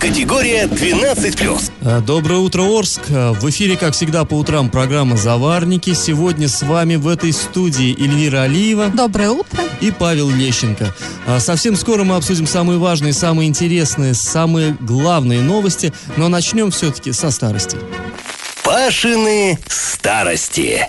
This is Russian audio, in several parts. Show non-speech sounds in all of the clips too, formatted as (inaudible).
Категория 12+. А, Доброе утро, Орск. А, В эфире, как всегда, по утрам программа «Заварники». Сегодня с вами в этой студии Эльвира Алиева Доброе утро. и Павел Лещенко. А, Совсем скоро мы обсудим самые важные, самые интересные, самые главные новости, но начнем все-таки со старости. Пашины старости.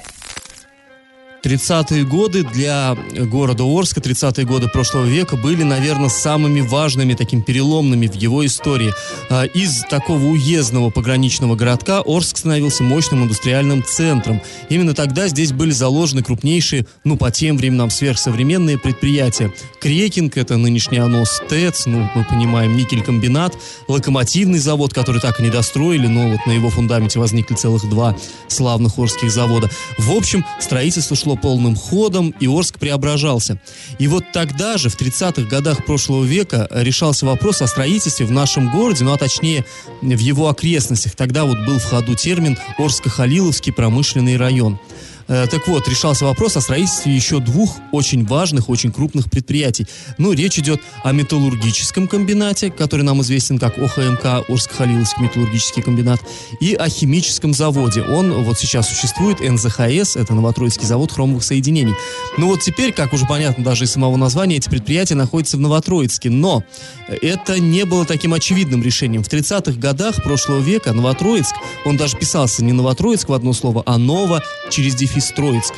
30-е годы для города Орска, 30-е годы прошлого века были, наверное, самыми важными, такими переломными в его истории. А, Из такого уездного пограничного городка Орск становился мощным индустриальным центром. Именно тогда здесь были заложены крупнейшие, ну, по тем временам, сверхсовременные предприятия. Крекинг, это нынешний анос ТЭЦ, ну, мы понимаем, никель-комбинат, локомотивный завод, который так и не достроили, но вот на его фундаменте возникли целых два славных орских завода. В общем, строительство шло полным ходом, и Орск преображался. И вот тогда же, в 30-х годах прошлого века, решался вопрос о строительстве в нашем городе, ну а точнее в его окрестностях. Тогда вот был в ходу термин Орско-Халиловский промышленный район. Э, Так вот, решался вопрос о строительстве еще двух очень важных, очень крупных предприятий. Ну, речь идет о металлургическом комбинате, который нам известен как ОХМК, Орско-Халиловский металлургический комбинат, и о химическом заводе. Он вот сейчас существует, НЗХС, это Новотроицкий завод хромовых соединений. Ну вот теперь, как уже понятно даже из самого названия, эти предприятия находятся в Новотроицке, но это не было таким очевидным решением. В 30-х годах прошлого века Новотроицк, он даже писался не Новотроицк в одно слово, а Ново через дефис Троицк.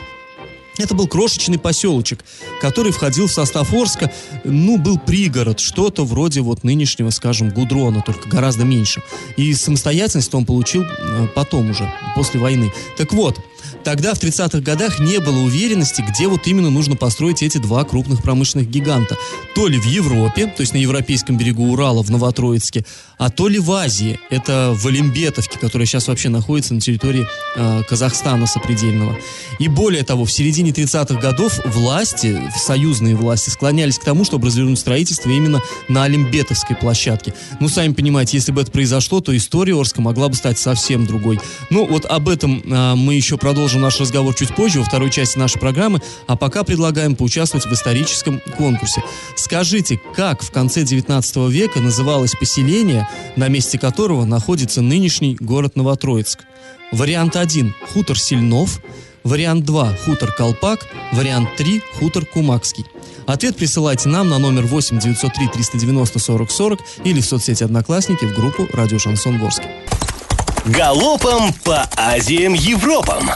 Это был крошечный поселочек, который входил в состав Орска, ну, был пригород, что-то вроде вот нынешнего, скажем, Гудрона, только гораздо меньше. И самостоятельность он получил э, потом уже, после войны. Так вот, тогда, в 30-х годах, не было уверенности, где вот именно нужно построить эти два крупных промышленных гиганта. То ли в Европе, то есть на европейском берегу Урала, в Новотроицке, а то ли в Азии, это в Олимбетовке, которая сейчас вообще находится на территории э, Казахстана сопредельного. И более того, в середине 30-х годов власти, союзные власти, склонялись к тому, чтобы развернуть строительство именно на Олимбетовской площадке. Ну, сами понимаете, если бы это произошло, то история Орска могла бы стать совсем другой. Ну, вот об этом а, мы еще продолжим наш разговор чуть позже, во второй части нашей программы, а пока предлагаем поучаствовать в историческом конкурсе. Скажите, как в конце 19 века называлось поселение, на месте которого находится нынешний город Новотроицк? Вариант 1 – хутор Сильнов, вариант 2 – хутор Колпак, вариант 3 – хутор Кумакский. Ответ присылайте нам на номер 8 903 390 40 40 или в соцсети Одноклассники в группу «Радио Шансон Ворске». Галопом по Азиям Европам.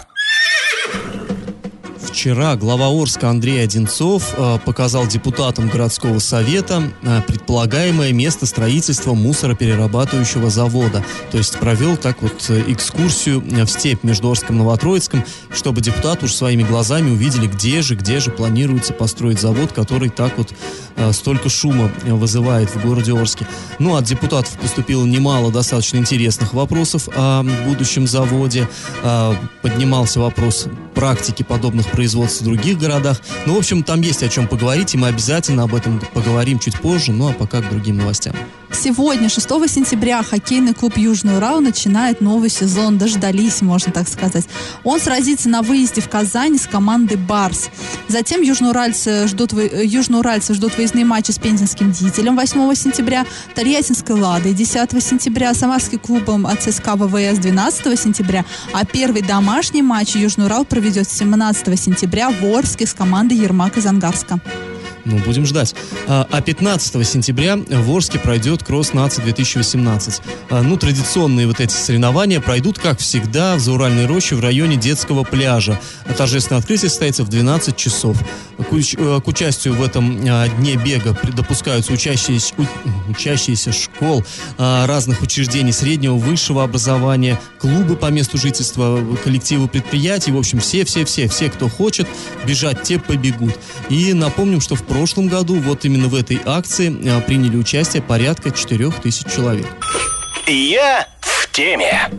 Вчера глава Орска Андрей Одинцов э, показал депутатам городского совета э, предполагаемое место строительства мусороперерабатывающего завода. То есть провел так вот э, экскурсию в степь между Орском и Новотроицком, чтобы депутаты уж своими глазами увидели, где же, где же планируется построить завод, который так вот столько шума вызывает в городе Орске. Ну, от депутатов поступило немало достаточно интересных вопросов о будущем заводе. Поднимался вопрос практики подобных производств в других городах. Ну, в общем, там есть о чем поговорить, и мы обязательно об этом поговорим чуть позже, ну а пока к другим новостям. Сегодня, 6 сентября, хоккейный клуб Южный Урал начинает новый сезон. Дождались, можно так сказать. Он сразится на выезде в Казани с командой «Барс». Затем южноуральцы ждут, э, южноуральцы ждут выездные матчи с пензенским «Дителем» 8 сентября, Тольяттинской «Ладой» 10 сентября, Самарским клубом ЦСКА ВВС 12 сентября, а первый домашний матч Южный Урал проведет 17 сентября в Орске с командой «Ермак» из Ангарска. Ну, будем ждать. А а 15 сентября в Орске пройдет кросс нации 2018. А, Ну, традиционные вот эти соревнования пройдут, как всегда, в Зауральной роще в районе детского пляжа. А Торжественное открытие состоится в 12 часов. Э, к участию в этом а, дне бега допускаются учащиеся, (laughs) учащиеся школ, а, разных учреждений среднего, высшего образования, клубы по месту жительства, коллективы предприятий, в общем, все-все-все, все, кто хочет бежать, те побегут. И напомним, что в прошлом году вот именно в этой акции а, приняли участие порядка 4000 человек. Я в теме.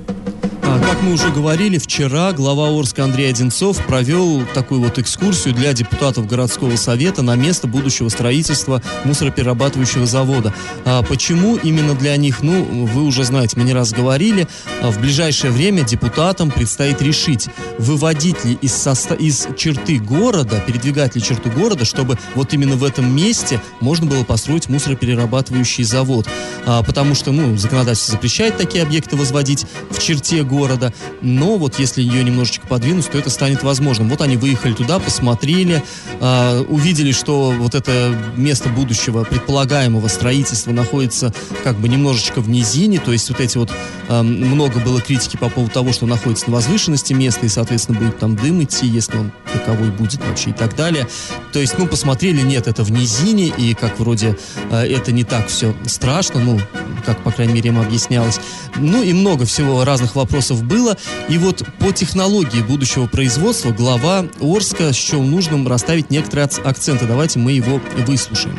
Как мы уже говорили, вчера глава Орска Андрей Одинцов провел такую вот экскурсию для депутатов городского совета на место будущего строительства мусороперерабатывающего завода. А почему именно для них? Ну, вы уже знаете, мы не раз говорили, а в ближайшее время депутатам предстоит решить, выводить ли из, соста- из черты города, передвигать ли черту города, чтобы вот именно в этом месте можно было построить мусороперерабатывающий завод. А, потому что, ну, законодательство запрещает такие объекты возводить в черте города, но вот если ее немножечко подвинуть, то это станет возможным. Вот они выехали туда, посмотрели, э, увидели, что вот это место будущего предполагаемого строительства находится как бы немножечко в низине, то есть вот эти вот э, много было критики по поводу того, что находится на возвышенности места, и, соответственно, будет там дым идти, если он таковой будет вообще и так далее. То есть, ну, посмотрели, нет, это в низине, и как вроде э, это не так все страшно, ну, как, по крайней мере, им объяснялось. Ну, и много всего разных вопросов было. И вот по технологии будущего производства глава Орска счел нужным расставить некоторые акценты. Давайте мы его выслушаем.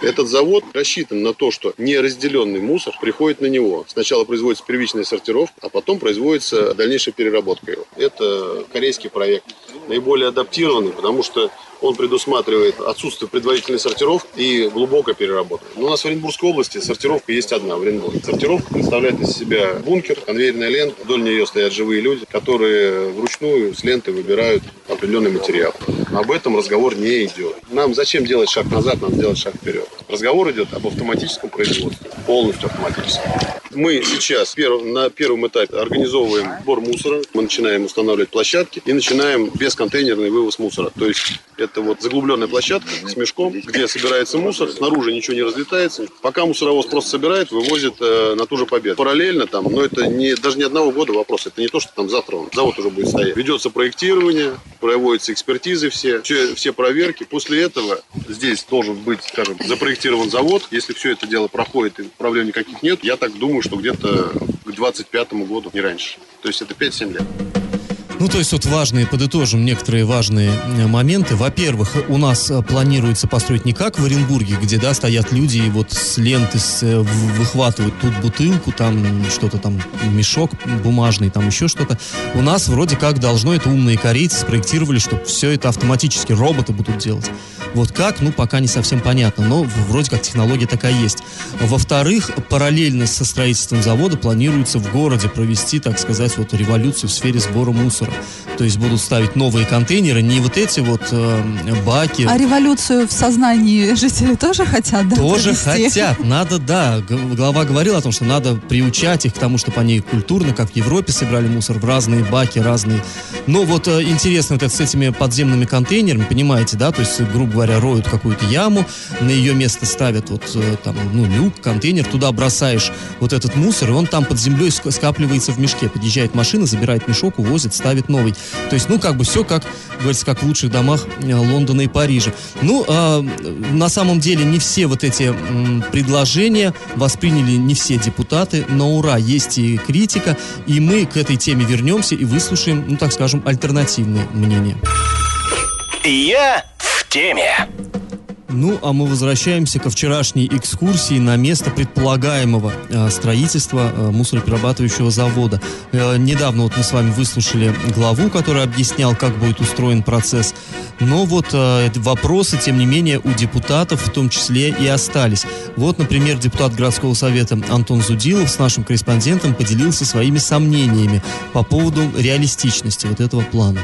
Этот завод рассчитан на то, что неразделенный мусор приходит на него. Сначала производится первичная сортировка, а потом производится дальнейшая переработка его. Это корейский проект, наиболее адаптированный, потому что он предусматривает отсутствие предварительной сортировки и глубокой переработки. Но у нас в Оренбургской области сортировка есть одна в Оренбурге. Сортировка представляет из себя бункер, конвейерная лента. Вдоль нее стоят живые люди, которые вручную с ленты выбирают определенный материал. Об этом разговор не идет. Нам зачем делать шаг назад, надо делать шаг вперед. Разговор идет об автоматическом производстве, полностью автоматическом. Мы сейчас на первом этапе организовываем сбор мусора, мы начинаем устанавливать площадки и начинаем бесконтейнерный вывоз мусора. То есть это вот заглубленная площадка с мешком, где собирается мусор, снаружи ничего не разлетается. Пока мусоровоз просто собирает, вывозит э, на ту же победу. Параллельно там, но это не, даже не одного года вопрос, это не то, что там завтра он, завод уже будет стоять. Ведется проектирование, проводятся экспертизы все, все, все проверки. После этого здесь должен быть, скажем, запроектирован завод. Если все это дело проходит и проблем никаких нет, я так думаю, что где-то к 25 году, не раньше. То есть это 5-7 лет. Ну, то есть вот важные, подытожим некоторые важные э, моменты. Во-первых, у нас э, планируется построить не как в Оренбурге, где, да, стоят люди и вот с ленты с, э, выхватывают тут бутылку, там что-то там, мешок бумажный, там еще что-то. У нас вроде как должно, это умные корейцы спроектировали, что все это автоматически роботы будут делать. Вот как, ну, пока не совсем понятно, но вроде как технология такая есть. Во-вторых, параллельно со строительством завода планируется в городе провести, так сказать, вот революцию в сфере сбора мусора. То есть будут ставить новые контейнеры, не вот эти вот э, баки. А революцию в сознании жителей тоже хотят, да? Тоже провести? хотят. Надо, да. Глава говорил о том, что надо приучать их к тому, чтобы они культурно, как в Европе, собирали мусор в разные баки, разные. Но вот э, интересно вот это с этими подземными контейнерами, понимаете, да? То есть, грубо говоря, роют какую-то яму, на ее место ставят вот э, там, ну, люк, контейнер, туда бросаешь вот этот мусор, и он там под землей скапливается в мешке. Подъезжает машина, забирает мешок, увозит, ставит новый. То есть, ну, как бы все, как говорится, как в лучших домах э, Лондона и Парижа. Ну, э, на самом деле, не все вот эти м, предложения восприняли не все депутаты, но ура, есть и критика, и мы к этой теме вернемся и выслушаем, ну, так скажем, альтернативные мнения. Я теме. Ну, а мы возвращаемся ко вчерашней экскурсии на место предполагаемого э, строительства э, мусороперерабатывающего завода. Э, недавно вот мы с вами выслушали главу, который объяснял, как будет устроен процесс. Но вот вопросы, тем не менее, у депутатов в том числе и остались. Вот, например, депутат городского совета Антон Зудилов с нашим корреспондентом поделился своими сомнениями по поводу реалистичности вот этого плана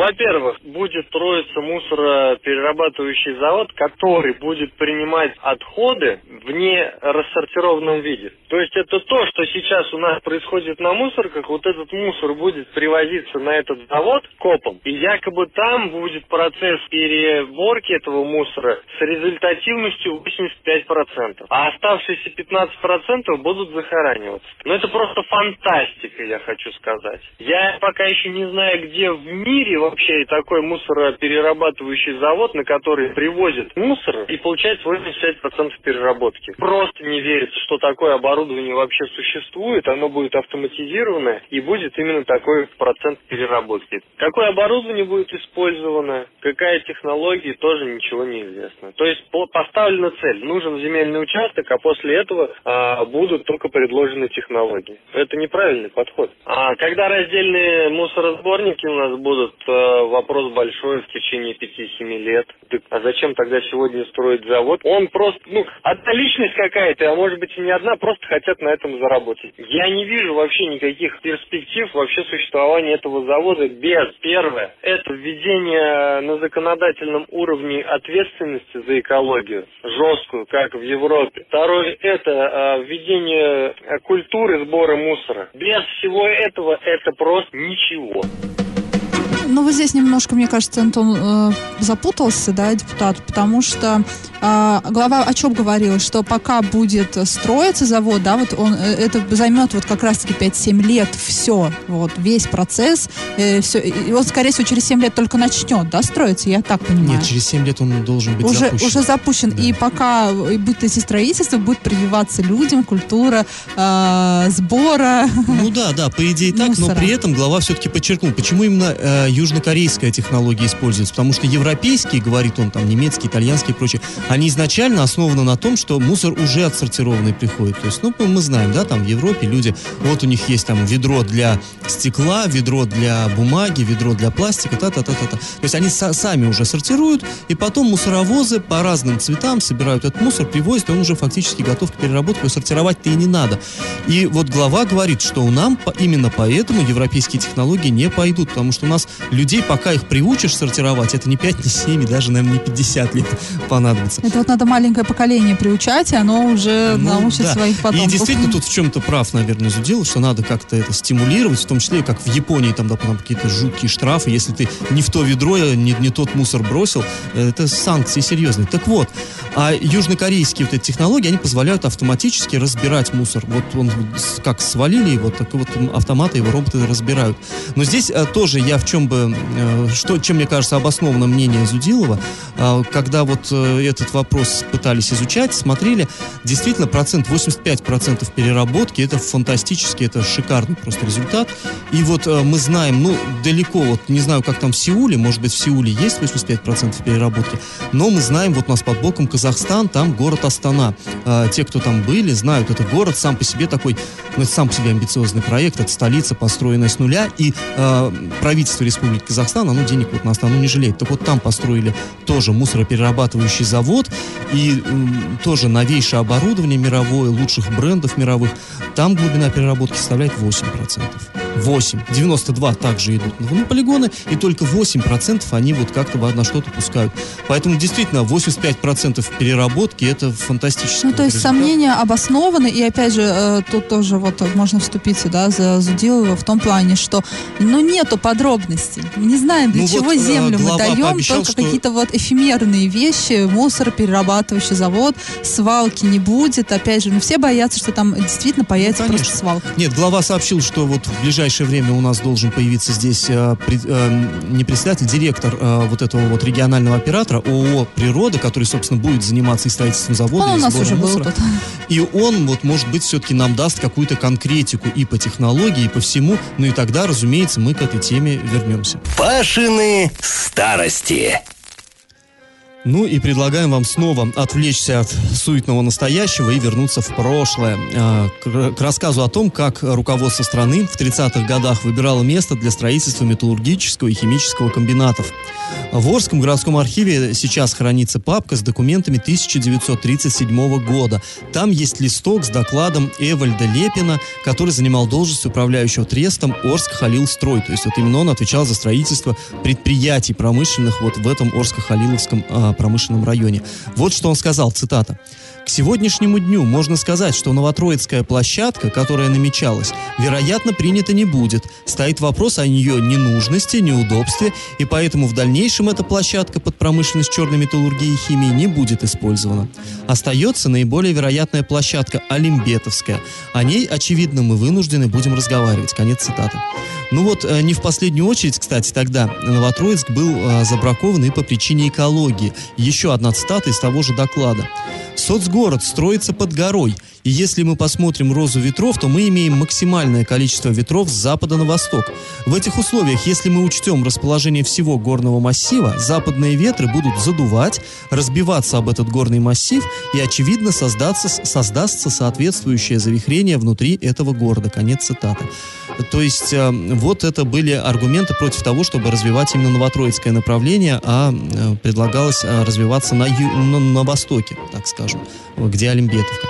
во-первых, будет строиться мусороперерабатывающий завод, который будет принимать отходы в нерассортированном виде. То есть это то, что сейчас у нас происходит на мусорках, вот этот мусор будет привозиться на этот завод копом, и якобы там будет процесс переборки этого мусора с результативностью 85%, а оставшиеся 15% будут захораниваться. Но это просто фантастика, я хочу сказать. Я пока еще не знаю, где в мире вообще такой мусороперерабатывающий завод, на который привозят мусор и получается 85% переработки. Просто не верится, что такое оборудование вообще существует, оно будет автоматизированное и будет именно такой процент переработки. Какое оборудование будет использовано, какая технология, тоже ничего не известно. То есть поставлена цель, нужен земельный участок, а после этого а, будут только предложены технологии. Это неправильный подход. А когда раздельные мусоросборники у нас будут, а, вопрос большой в течение 5-7 лет. Так, а зачем тогда сегодня строить завод? Он просто, ну, одна личность какая-то, а может быть и не одна, просто хотят на этом заработать. Я не вижу вообще никаких перспектив вообще существования этого завода без, первое, это введение на законодательном уровне ответственности за экологию, жесткую, как в Европе. Второе, это э, введение культуры сбора мусора. Без всего этого это просто ничего. Ну, вот здесь немножко, мне кажется, Антон э, запутался, да, депутат, потому что э, глава о чем говорил, что пока будет строиться завод, да, вот он, э, это займет вот как раз-таки 5-7 лет все, вот, весь процесс, э, все, и он, скорее всего, через 7 лет только начнет, да, строиться, я так понимаю? Нет, через 7 лет он должен быть уже, запущен. Уже запущен, да. и пока будет эти строительства, будет прививаться людям культура э, сбора Ну да, да, по идее так, мусора. но при этом глава все-таки подчеркнул, почему именно э, южнокорейская технология используется, потому что европейские, говорит он, там немецкий, итальянский и прочее, они изначально основаны на том, что мусор уже отсортированный приходит. То есть, ну, мы знаем, да, там в Европе люди, вот у них есть там ведро для стекла, ведро для бумаги, ведро для пластика, та-та-та-та-та. То есть они са- сами уже сортируют, и потом мусоровозы по разным цветам собирают этот мусор, привозят, и он уже фактически готов к переработке, сортировать-то и не надо. И вот глава говорит, что у нам именно поэтому европейские технологии не пойдут, потому что у нас людей, пока их приучишь сортировать, это не 5, не 7, и даже, наверное, не 50 лет понадобится. Это вот надо маленькое поколение приучать, и оно уже Ну, научит да. своих потомков. И действительно тут в чем-то прав, наверное, Зудил, что надо как-то это стимулировать, в том числе, как в Японии, там, допустим, какие-то жуткие штрафы, если ты не в то ведро, не, не тот мусор бросил, это санкции серьезные. Так вот, а южнокорейские вот эти технологии, они позволяют автоматически разбирать мусор. Вот он как свалили его, так вот автоматы его, роботы разбирают. Но здесь э, тоже я в чем бы, э, что, чем мне кажется обосновано мнение Зудилова, э, когда вот э, этот вопрос пытались изучать, смотрели, действительно процент, 85% переработки, это фантастически, это шикарный просто результат. И вот мы знаем, ну, далеко, вот не знаю, как там в Сеуле, может быть, в Сеуле есть 85% переработки, но мы знаем, вот у нас под боком Казахстан, там город Астана. Те, кто там были, знают, это город сам по себе такой, ну, сам по себе амбициозный проект, это столица, построенная с нуля, и правительство Республики Казахстан, оно денег вот на Астану не жалеет. Так вот там построили тоже мусороперерабатывающий завод, и м, тоже новейшее оборудование мировое, лучших брендов мировых. Там глубина переработки составляет 8%. 8. 92 также идут на ну, полигоны, и только 8% они вот как-то на что-то пускают. Поэтому действительно 85% переработки это фантастически. Ну, то есть сомнения обоснованы, и опять же, э, тут тоже вот можно вступиться, да, за Зудилова в том плане, что, ну, нету подробностей. Не знаем, для Ну, чего вот, э, землю мы даем, пообещал, только что- какие-то вот эфемерные вещи, мусор, перерабатывающий завод, свалки не будет, опять же, ну, все боятся, что там действительно появится конечно. просто свалка. Нет, глава сообщил, что вот в ближайшее время у нас должен появиться здесь э, пред- э, не председатель, директор э, вот этого вот регионального оператора ООО «Природа», который, собственно, будет заниматься и строительством завода, Он и сбором был мусора. тут. И он, вот, может быть, все-таки нам даст какую-то конкретику и по технологии, и по всему. Ну и тогда, разумеется, мы к этой теме вернемся. Пашины старости. Ну и предлагаем вам снова отвлечься от суетного настоящего и вернуться в прошлое. А, К, рассказу о том, как руководство страны в 30-х годах выбирало место для строительства металлургического и химического комбинатов. В Орском городском архиве сейчас хранится папка с документами 1937 года. Там есть листок с докладом Эвальда Лепина, который занимал должность управляющего трестом Орск Халилстрой. То есть вот именно он отвечал за строительство предприятий промышленных вот в этом Орско-Халиловском промышленном районе. Вот что он сказал, цитата. К сегодняшнему дню можно сказать, что Новотроицкая площадка, которая намечалась, вероятно, принята не будет. Стоит вопрос о ее ненужности, неудобстве, и поэтому в дальнейшем эта площадка под промышленность черной металлургии и химии не будет использована. Остается наиболее вероятная площадка Олимбетовская. О ней, очевидно, мы вынуждены будем разговаривать. Конец цитаты. Ну вот, э, не в последнюю очередь, кстати, тогда Новотроицк был э, забракован и по причине экологии. Еще одна цитата из того же доклада. Соцгород строится под горой, и если мы посмотрим розу ветров, то мы имеем максимальное количество ветров с запада на восток. В этих условиях, если мы учтем расположение всего горного массива, западные ветры будут задувать, разбиваться об этот горный массив, и, очевидно, создаться, создастся соответствующее завихрение внутри этого города. Конец цитаты. То есть э, вот это были аргументы против того, чтобы развивать именно новотроицкое направление, а э, предлагалось развиваться на, ю, на, на востоке, так скажем, где Олимбетовка.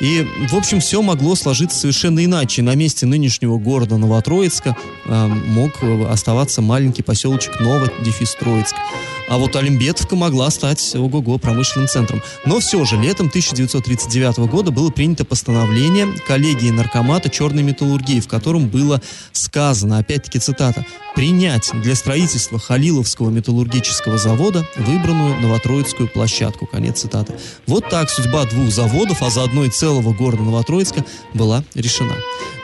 И, в общем, все могло сложиться совершенно иначе. На месте нынешнего города Новотроицка э, мог оставаться маленький поселочек Ново-Троицк. А вот Олимбетовка могла стать, ого-го, промышленным центром. Но все же, летом 1939 года было принято постановление коллегии наркомата черной металлургии, в котором было сказано, опять-таки цитата, принять для строительства Халиловского металлургического завода выбранную Новотроицкую площадку. Конец цитаты. Вот так судьба двух заводов, а заодно и целого города Новотроицка была решена.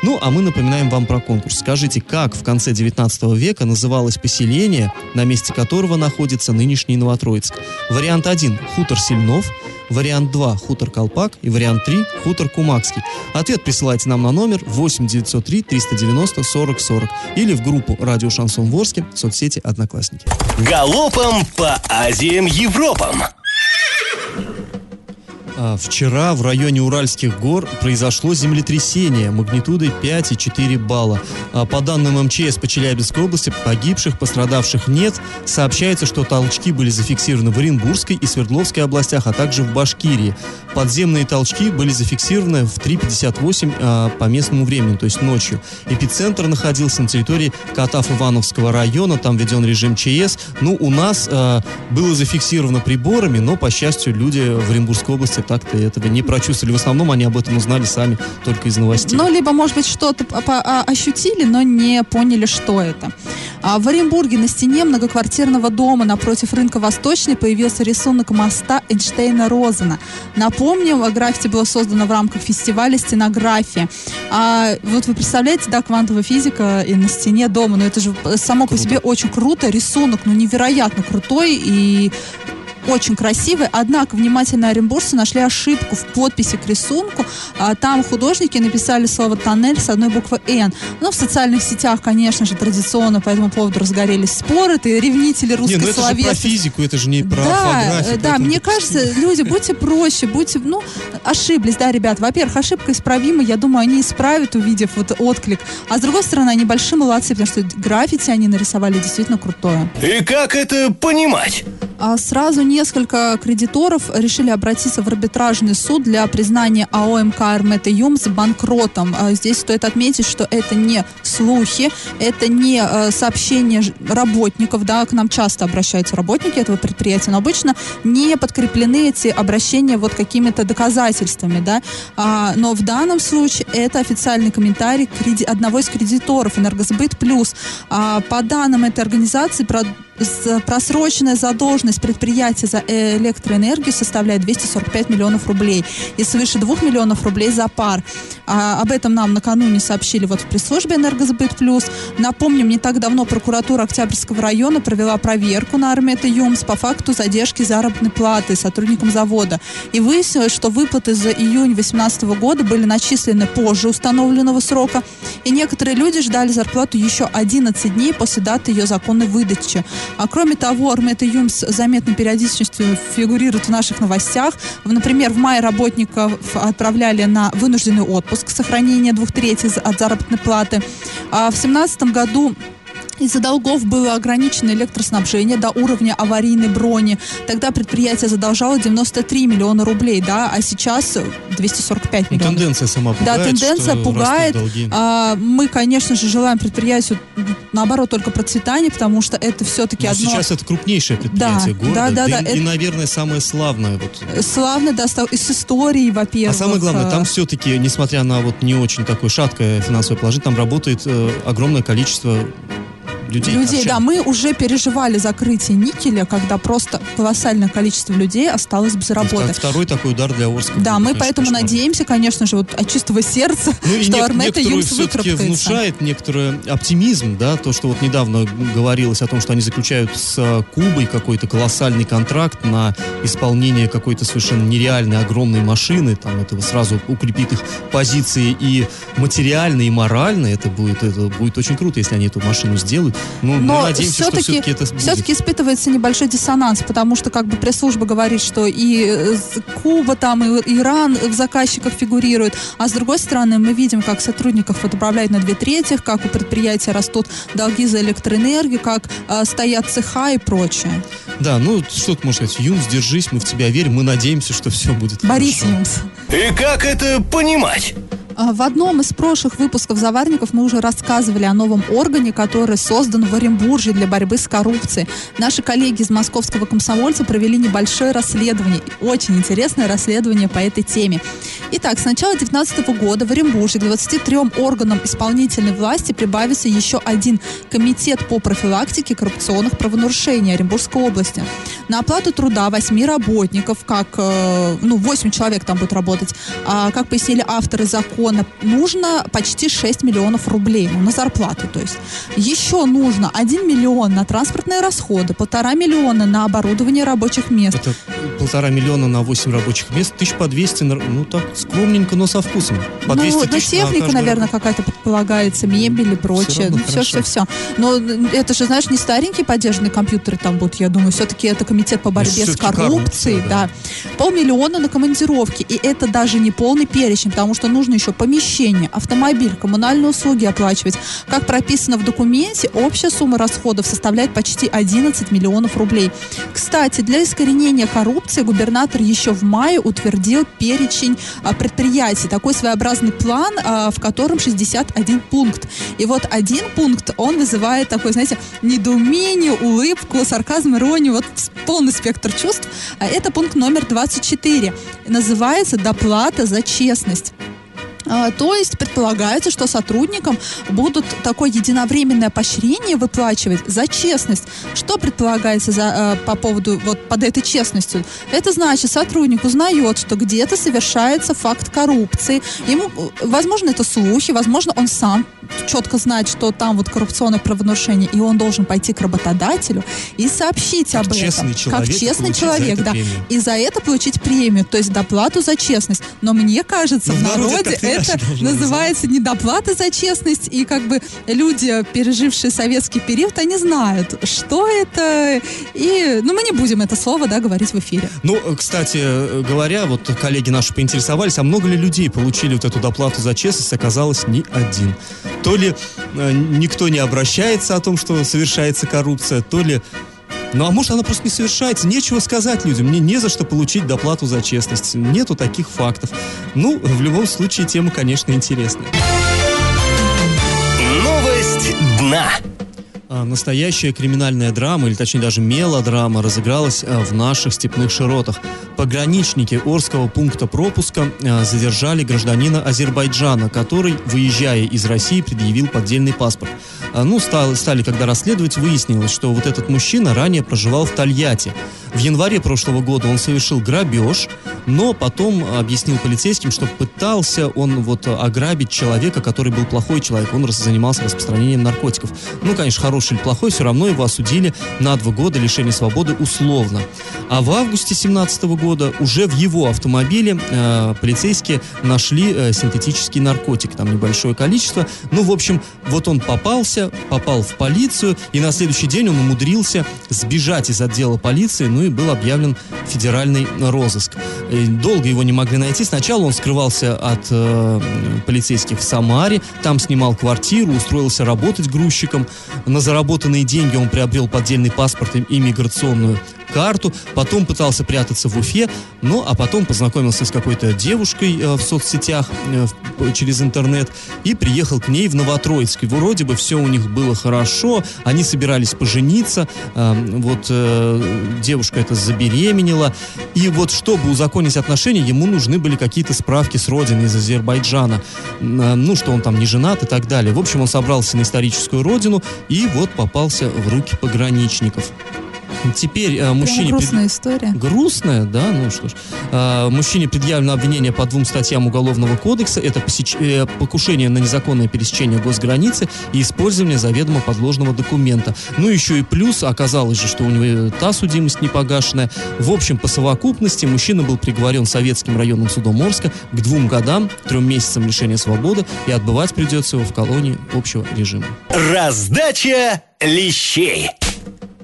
Ну, а мы напоминаем вам про конкурс. Скажите, как в конце 19 века называлось поселение, на месте которого находится нынешний Новотроицк? Вариант 1 – Хутор Сильнов, вариант 2 – Хутор Колпак и вариант 3 – Хутор Кумакский. Ответ присылайте нам на номер 8 903 390 40 40 или в группу «Радио Шансон Ворске» в соцсети «Одноклассники». Галопом по Азиям Европам! А, вчера в районе Уральских гор произошло землетрясение магнитудой 5,4 балла. А, по данным МЧС по Челябинской области, погибших, пострадавших нет. Сообщается, что толчки были зафиксированы в Оренбургской и Свердловской областях, а также в Башкирии. Подземные толчки были зафиксированы в 3.58 а, по местному времени, то есть ночью. Эпицентр находился на территории Катав-Ивановского района, там введен режим ЧС. Ну, у нас было зафиксировано приборами, но, по счастью, люди в Оренбургской области так-то этого не прочувствовали. В основном они об этом узнали сами только из новостей. Ну, либо, может быть, что-то а, ощутили, но не поняли, что это. А в Оренбурге на стене многоквартирного дома напротив рынка Восточный появился рисунок моста Эйнштейна-Розена. Напомним, граффити было создано в рамках фестиваля «Стенография». А вот вы представляете, да, квантовая физика и на стене дома, но это же само круто. по себе очень круто, рисунок, ну, невероятно крутой, и очень красивый, однако внимательные оренбуржцы нашли ошибку в подписи к рисунку. А, там художники написали слово «тоннель» с одной буквы «Н». Ну, в социальных сетях, конечно же, традиционно по этому поводу разгорелись споры. Ты ревнители русской Не, ну это же про физику, это же не про да, фотографию. Да, мне кажется, люди, будьте проще, будьте, ну, ошиблись, да, ребят. Во-первых, ошибка исправима, я думаю, они исправят, увидев вот отклик. А с другой стороны, они большие молодцы, потому что граффити они нарисовали действительно крутое. И как это понимать? А сразу несколько кредиторов решили обратиться в арбитражный суд для признания АО МК «Эрмет и Юмс» банкротом. А здесь стоит отметить, что это не слухи, это не э, сообщения работников, да, к нам часто обращаются работники этого предприятия, но обычно не подкреплены эти обращения вот какими-то доказательствами, да, а, но в данном случае это официальный комментарий одного из кредиторов «Энергосбыт плюс». По данным этой организации, просроченная задолженность предприятия за электроэнергию составляет 245 миллионов рублей и свыше 2 миллионов рублей за пар. А, об этом нам накануне сообщили вот в пресс-службе «Энергосбыт плюс». Напомним, не так давно прокуратура Октябрьского района провела проверку на Армета ЮМС по факту задержки заработной платы сотрудникам завода. И выяснилось, что выплаты за июнь 2018 года были начислены позже установленного срока, и некоторые люди ждали зарплату еще 11 дней после даты ее законной выдачи. А кроме того, Армет Юмс с заметной периодичностью фигурирует в наших новостях. Например, в мае работников отправляли на вынужденный отпуск, сохранение двух третей от заработной платы. А в 2017 году Из-за долгов было ограничено электроснабжение до уровня аварийной брони. Тогда предприятие задолжало 93 миллиона рублей, да, а сейчас 245 Ну, миллионов. тенденция сама Да, пугает. тенденция что пугает. А, мы, конечно же, желаем предприятию, наоборот, только процветания, потому что это все-таки Но одно сейчас это крупнейшее предприятие Да, города. да, да, да, и, и, это- наверное, самое славное. Вот. славно, да, и с историей, во-первых. А самое главное, там все-таки, несмотря на вот не очень такое шаткое финансовое положение, там работает э, огромное количество людей. людей, да, мы уже переживали закрытие никеля, когда просто колоссальное количество людей осталось без работы. второй такой удар для Орска. Да, будет, мы конечно, поэтому кошмарный. надеемся, конечно же, вот от чистого сердца, Ну что Армета Юмс все-таки внушает некоторый оптимизм, да, то, что вот недавно говорилось о том, что они заключают с э, Кубой какой-то колоссальный контракт на исполнение какой-то совершенно нереальной огромной машины, там это сразу укрепит их позиции и материально, и морально, это будет, это будет очень круто, если они эту машину сделают. Ну, мы Но надеемся, что все-таки, все-таки это будет. все-таки испытывается небольшой диссонанс, потому что как бы пресс-служба говорит, что и э, Куба там, и Иран в заказчиках фигурирует, а с другой стороны мы видим, как сотрудников отправляют на две трети, как у предприятия растут долги за электроэнергию, как э, стоят цеха и прочее. Да, ну что ты можешь сказать, Юнс, держись, мы в тебя верим, мы надеемся, что все будет Борис хорошо. Юмс. И как это понимать? А, В одном из прошлых выпусков «Заварников» мы уже рассказывали о новом органе, который создан в Оренбурге для борьбы с коррупцией. Наши коллеги из московского комсомольца провели небольшое расследование, очень интересное расследование по этой теме. Итак, с начала 2019 года в Оренбурге к 23 органам исполнительной власти прибавится еще один комитет по профилактике коррупционных правонарушений Оренбургской области. На оплату труда 8 работников, как, э, ну, 8 человек там будет работать, а, как пояснили авторы закона, нужно почти 6 миллионов рублей, ну, на зарплату, то есть. Еще нужно 1 миллион на транспортные расходы, полтора миллиона на оборудование рабочих мест. Это полтора миллиона на 8 рабочих мест, тысяч по 200, на- ну так скромненько, но со вкусом. По 200 ну, на тысяч на техника, каждый наверное, какая-то предполагается, мебель и прочее. Ну, все, все, все. Но это же, знаешь, не старенькие поддержанные компьютеры там будут, я думаю. Все-таки это комитет по борьбе с всё-таки коррупцией. коррупция, да. Полмиллиона на командировки. И это даже не полный перечень, потому что нужно еще помещение, автомобиль, коммунальные услуги оплачивать. Как прописано в документе, общая сумма расходов составляет почти 11 миллионов рублей. Кстати, для искоренения коррупции губернатор еще в мае утвердил перечень а, предприятий. Такой своеобразный план, а, в котором 61 пункт. И вот один пункт, он вызывает такое, знаете, недоумение, улыбку, сарказм, иронию, вот полный спектр чувств. А это пункт номер 24. Называется «Доплата за честность». А, То есть предполагается, что сотрудникам будут такое единовременное поощрение выплачивать за честность. Что предполагается за, э, по поводу вот под этой честностью? Это значит, сотрудник узнает, что где-то совершается факт коррупции. Ему, э, возможно, это слухи, возможно, он сам четко знает, что там вот коррупционное правонарушение, и он должен пойти к работодателю и сообщить Как об этом. честный человек как честный человек, это да. премию. И за это получить премию, то есть доплату за честность. Но мне кажется, Ну, в в народе народе иначе это называется не доплата за честность, и как бы люди, пережившие советский период, они знают, что это, и, ну, мы не будем это слово, да, говорить в эфире. Ну, кстати говоря, вот коллеги наши поинтересовались, а много ли людей получили вот эту доплату за честность, оказалось ни один. То ли э, никто не обращается о том, что совершается коррупция, то ли... Ну, а может, она просто не совершается. Нечего сказать людям. Мне не за что получить доплату за честность. Нету таких фактов. Ну, в любом случае, тема, конечно, интересная. Новость дна. А, Настоящая криминальная драма, или точнее даже мелодрама, разыгралась а, в наших степных широтах. Пограничники Орского пункта пропуска а, задержали гражданина Азербайджана, который, выезжая из России, предъявил поддельный паспорт. Ну, стал- стали, когда расследовать, выяснилось, что вот этот мужчина ранее проживал в Тольятти. В январе прошлого года он совершил грабеж, но потом объяснил полицейским, что пытался он вот ограбить человека, который был плохой человек. Он занимался распространением наркотиков. Ну, конечно, хороший или плохой, все равно его осудили на два года лишения свободы условно. А в августе 2017 года уже в его автомобиле э, полицейские нашли э, синтетический наркотик, там небольшое количество. Ну, в общем, вот он попался, попал в полицию, и на следующий день он умудрился сбежать из отдела полиции, ну и был объявлен федеральный розыск. Э, Долго его не могли найти. Сначала он скрывался от э, полицейских в Самаре, там снимал квартиру, устроился работать грузчиком. На заработанные деньги он приобрел поддельный паспорт и иммиграционную карту, потом пытался прятаться в Уфе, ну, а потом познакомился с какой-то девушкой э, в соцсетях э, через интернет и приехал к ней в Новотроицк. И вроде бы все у них было хорошо, они собирались пожениться, э, вот э, девушка это забеременела, и вот чтобы узаконить отношения, ему нужны были какие-то справки с родины из Азербайджана, ну, что он там не женат и так далее. В общем, он собрался на историческую родину и вот попался в руки пограничников. Теперь э, мужчине... Прям грустная пред- история. Грустная, да, ну что ж. Э, мужчине предъявлено обвинение по двум статьям Уголовного кодекса. Это посеч- э, покушение на незаконное пересечение госграницы и использование заведомо подложного документа. Ну, еще и плюс, оказалось же, что у него та судимость не погашенная. В общем, по совокупности мужчина был приговорен Советским районным судом Орска к двум годам, трем месяцам лишения свободы, и отбывать придется его в колонии общего режима. Раздача лещей.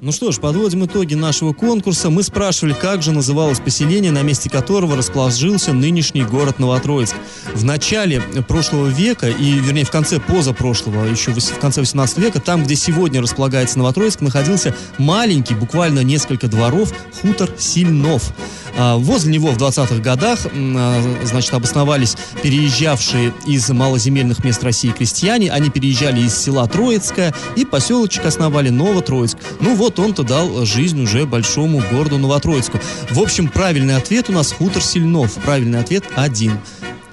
Ну что ж, подводим итоги нашего конкурса. Мы спрашивали, как же называлось поселение, на месте которого расположился нынешний город Новотроицк. В начале прошлого века, и вернее в конце позапрошлого, еще в конце 18 века, там, где сегодня располагается Новотроицк, находился маленький, буквально несколько дворов, хутор Сильнов. А, Возле него в 20-х годах, а, значит, обосновались переезжавшие из малоземельных мест России крестьяне. Они переезжали из села Троицкое и поселочек основали Новотроицк. Ну вот он-то дал жизнь уже большому городу Новотроицку. В общем, правильный ответ у нас хутор Сильнов. Правильный ответ один.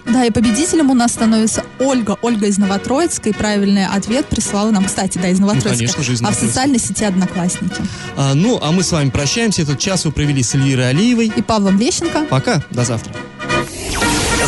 Да, и победителем у нас становится Ольга. Ольга из Новотроицка. И правильный ответ прислала нам, кстати, да, из Новотроицка. Ну, конечно же, из А в Новотроицка. социальной сети «Одноклассники». А, ну, а мы с вами прощаемся. Этот час вы провели с Эльвирой Алиевой. И Павлом Лещенко. Пока, до завтра.